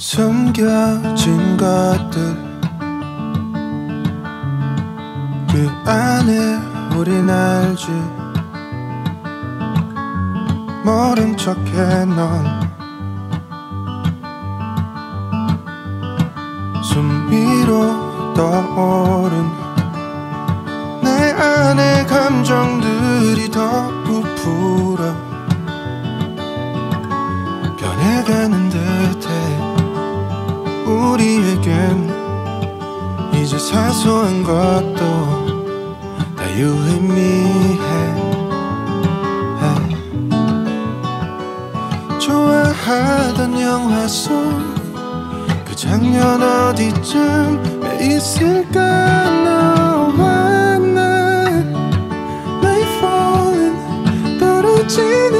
숨겨진 것들. 그 안에 우린 알지. 모른 척해 넌. 숨위로 떠오른 내 안의 감정들이 더 부풀어 변해가는 듯해 우리에겐 이제 사소한 것도 다 유의미해. 좋아하던 영화 속 그 장면 어디쯤에 있을까? 너와 난 나의 falling 떨어지는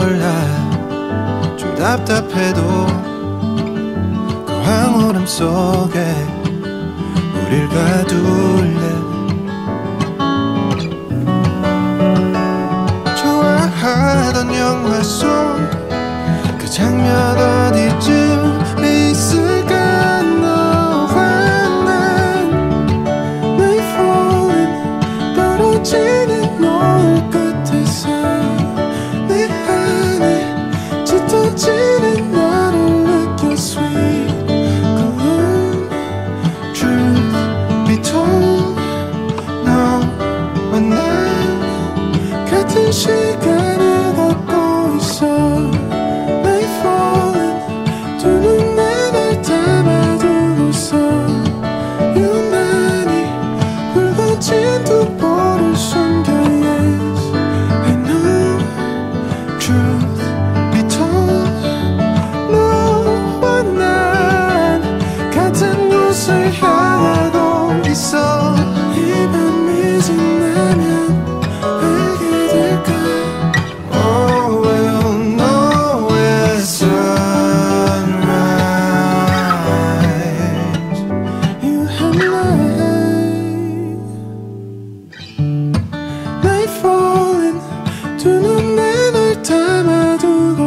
벅차올라. 좀 답답해도 그 황홀함 속에 우릴 가둘래. 좋아하던 영화 속 그 장면 어디쯤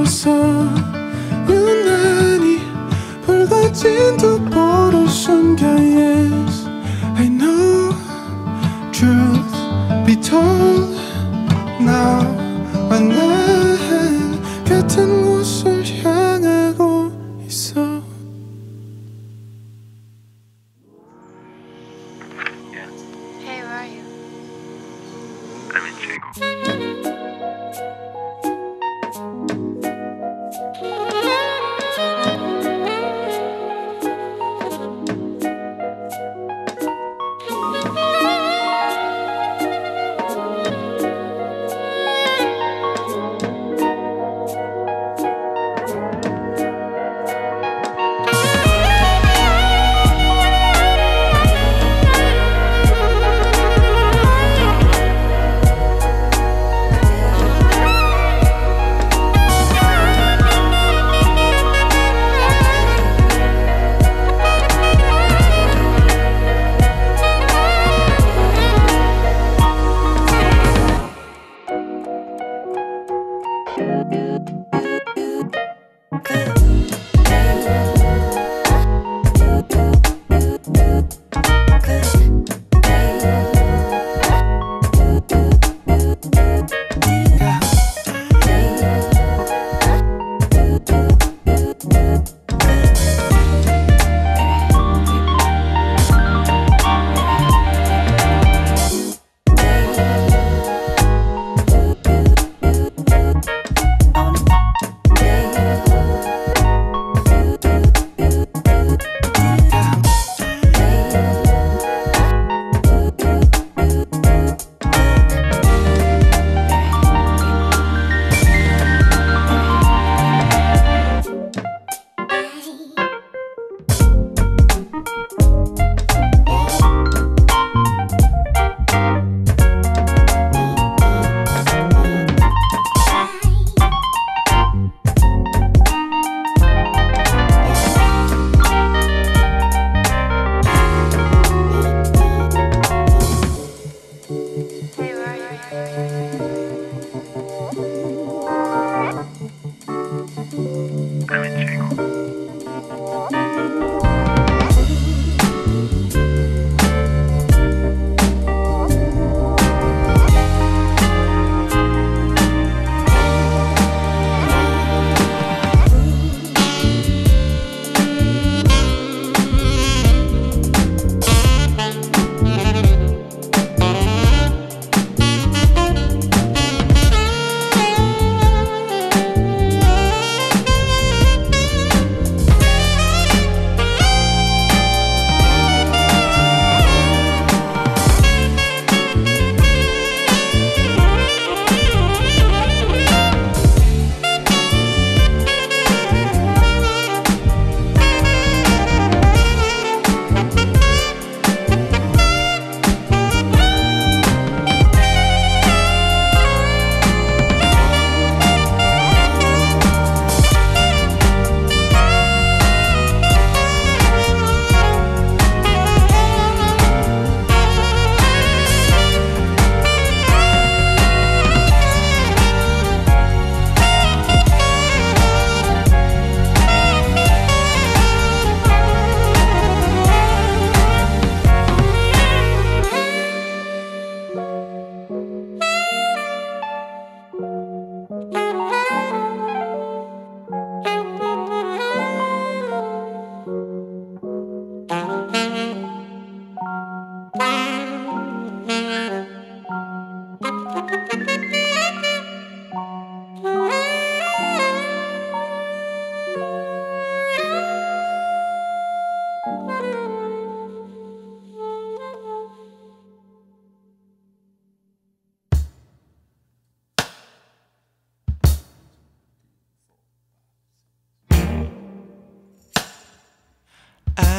담아두고서 유난히 붉어진 두 볼을 숨겨 yes I know truth be told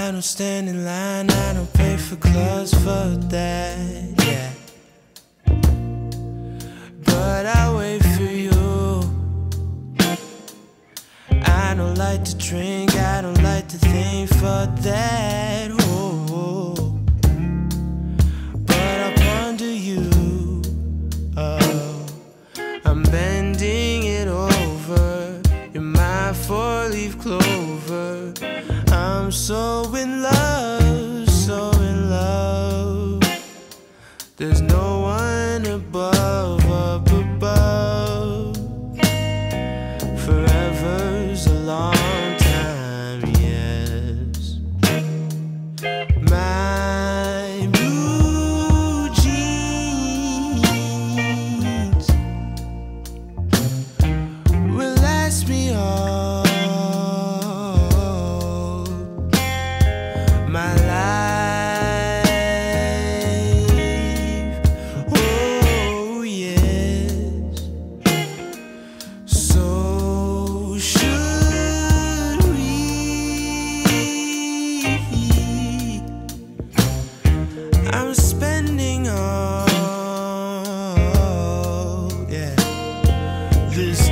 I don't stand in line, I don't pay for clubs for that, yeah. But I wait for you. I don't like to drink, I don't like to think for that. Oh, but I ponder you. Oh, I'm bending it over. You're my four-leaf clover. I'm so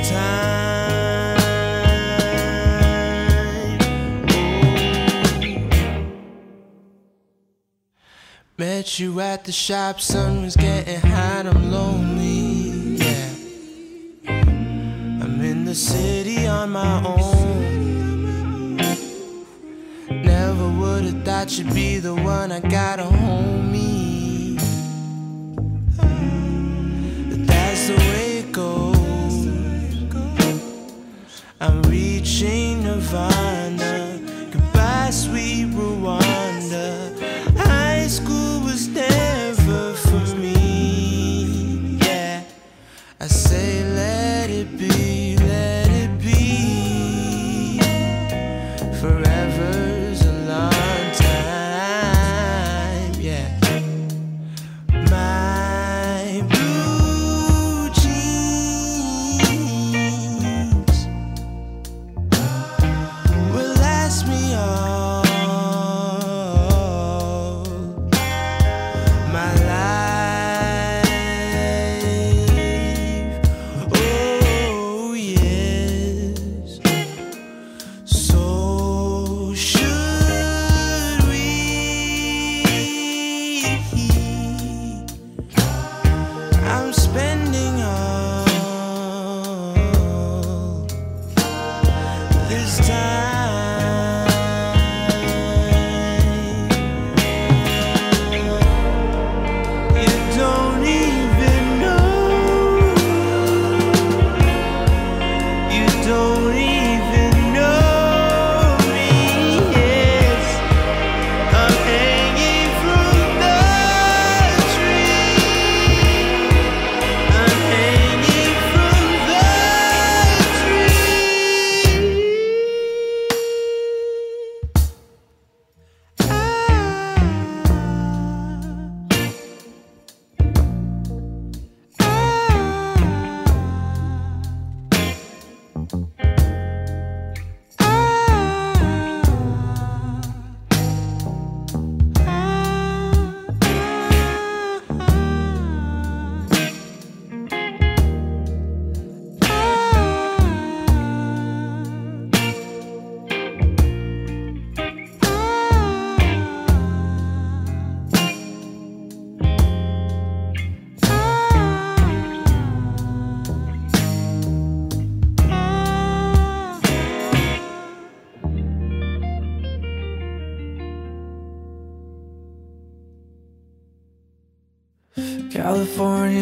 time. Met you at the shop, sun was getting hot, I'm lonely, yeah. I'm in the city on my own. Never would have thought you'd be the one I got a homie. But that's the way reaching Nirvana.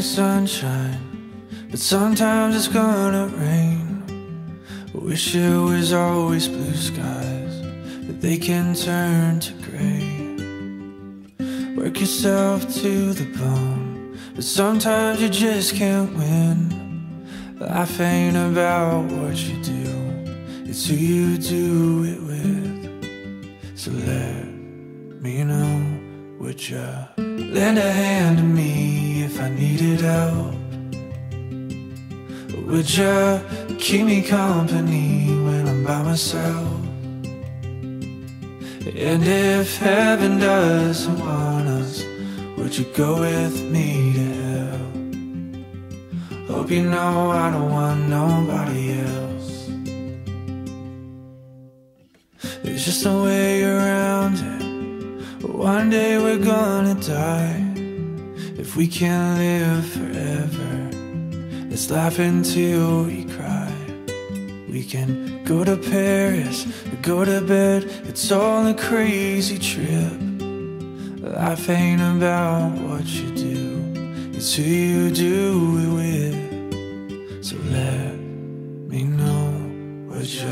Sunshine, but sometimes it's gonna rain. Wish it was always blue skies, but they can turn to gray. Work yourself to the bone, but sometimes you just can't win. Life ain't about what you do, it's who you do it with. So let me know would you lend a hand to me I needed help? Would you keep me company when I'm by myself? And if heaven doesn't want us, would you go with me to hell? Hope you know I don't want nobody else. There's just no way around it. One day we're gonna die. If we can't live forever, let's laugh until we cry. We can go to Paris or go to bed. It's all a crazy trip. Life ain't about what you do, it's who you do it with. So let me know. Would you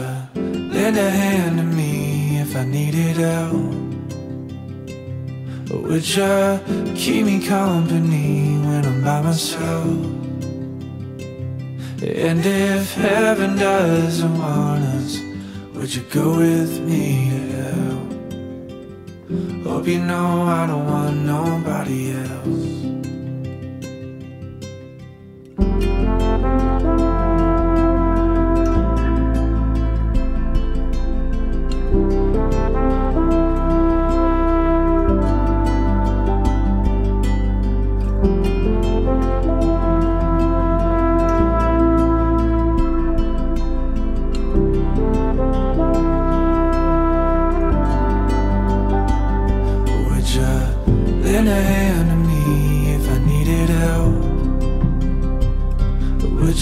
lend a hand to me if I needed help? Would you keep me company when I'm by myself? And if heaven doesn't want us, would you go with me to hell? Hope you know I don't want nobody else.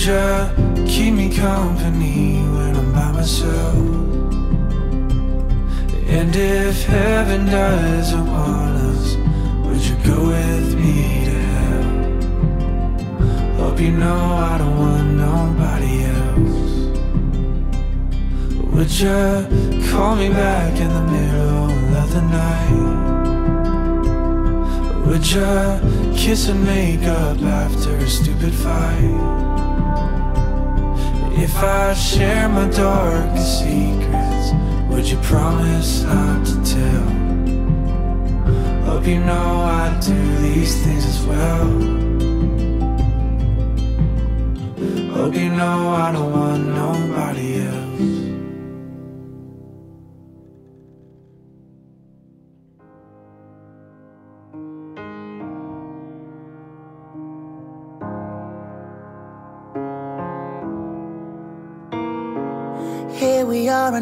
You keep me company when I'm by myself? And if heaven doesn't want us, would you go with me to hell? Hope you know I don't want nobody else. Would you call me back in the middle of the night? Would you kiss and make up after a stupid fight? If I share my darkest secrets, would you promise not to tell? Hope you know I do these things as well. Hope you know I don't want nobody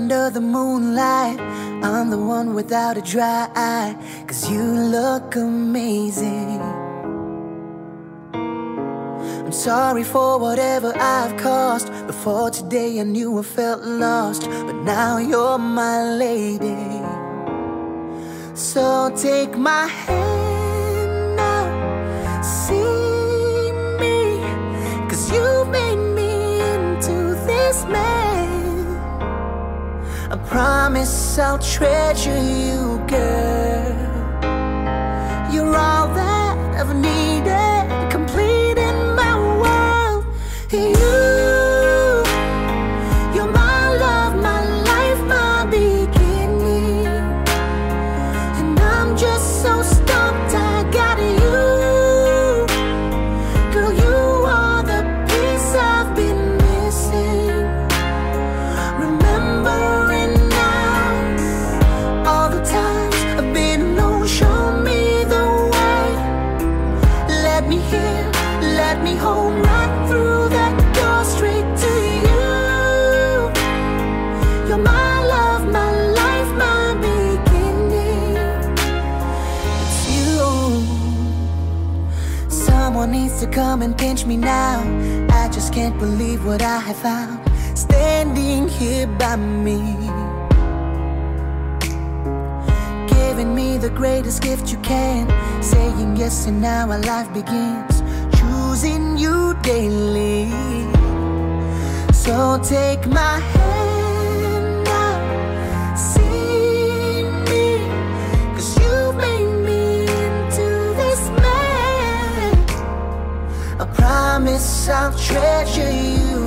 under the moonlight. I'm the one without a dry eye. Cause you look amazing. I'm sorry for whatever I've caused. Before today, I knew I felt lost. But now you're my lady. So take my hand promise I'll treasure you, girl. And pinch me now. I just can't believe what I have found standing here by me. Giving me the greatest gift you can. Saying yes, and now our life begins. Choosing you daily. So take my hand promise I'll treasure you,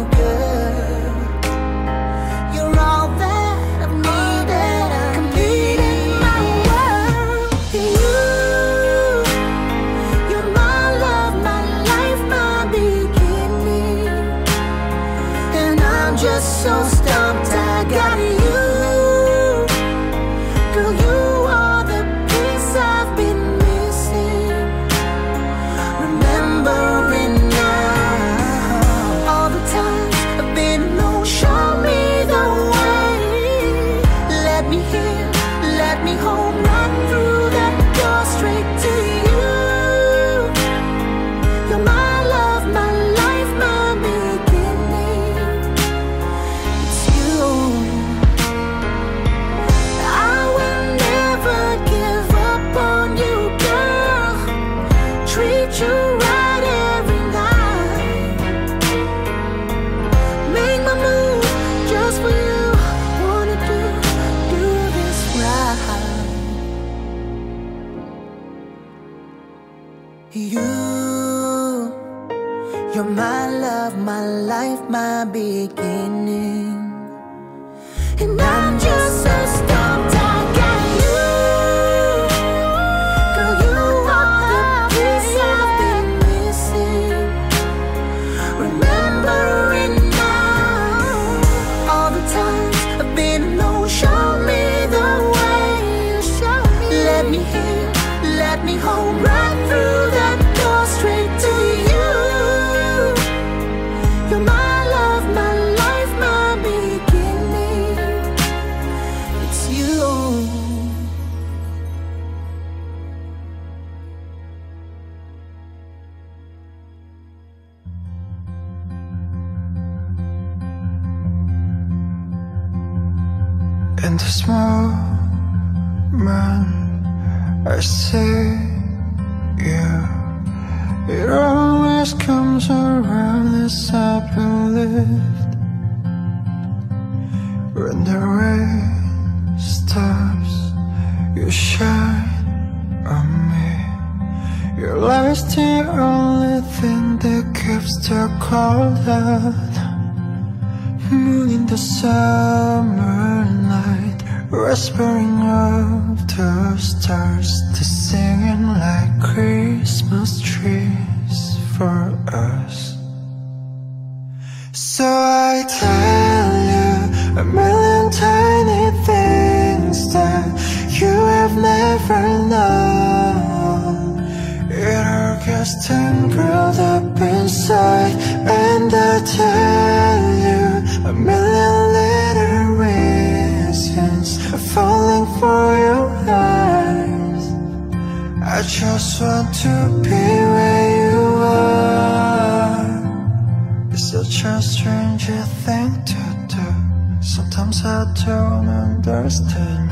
When the rain stops You shine on me. Your love is the only thing that keeps the cold out. Moon in the summer night Whispering of the stars They're singing like Christmas trees for us. So I tell you a million tiny things that you have never known. It all gets tangled up inside and I tell was turn.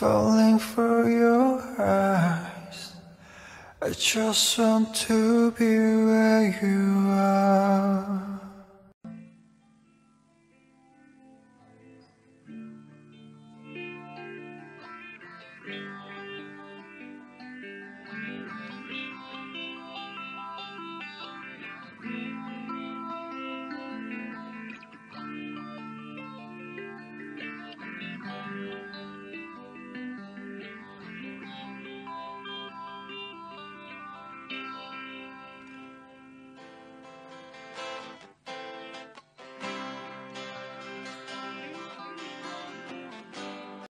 falling for your eyes. I just want to be where you are.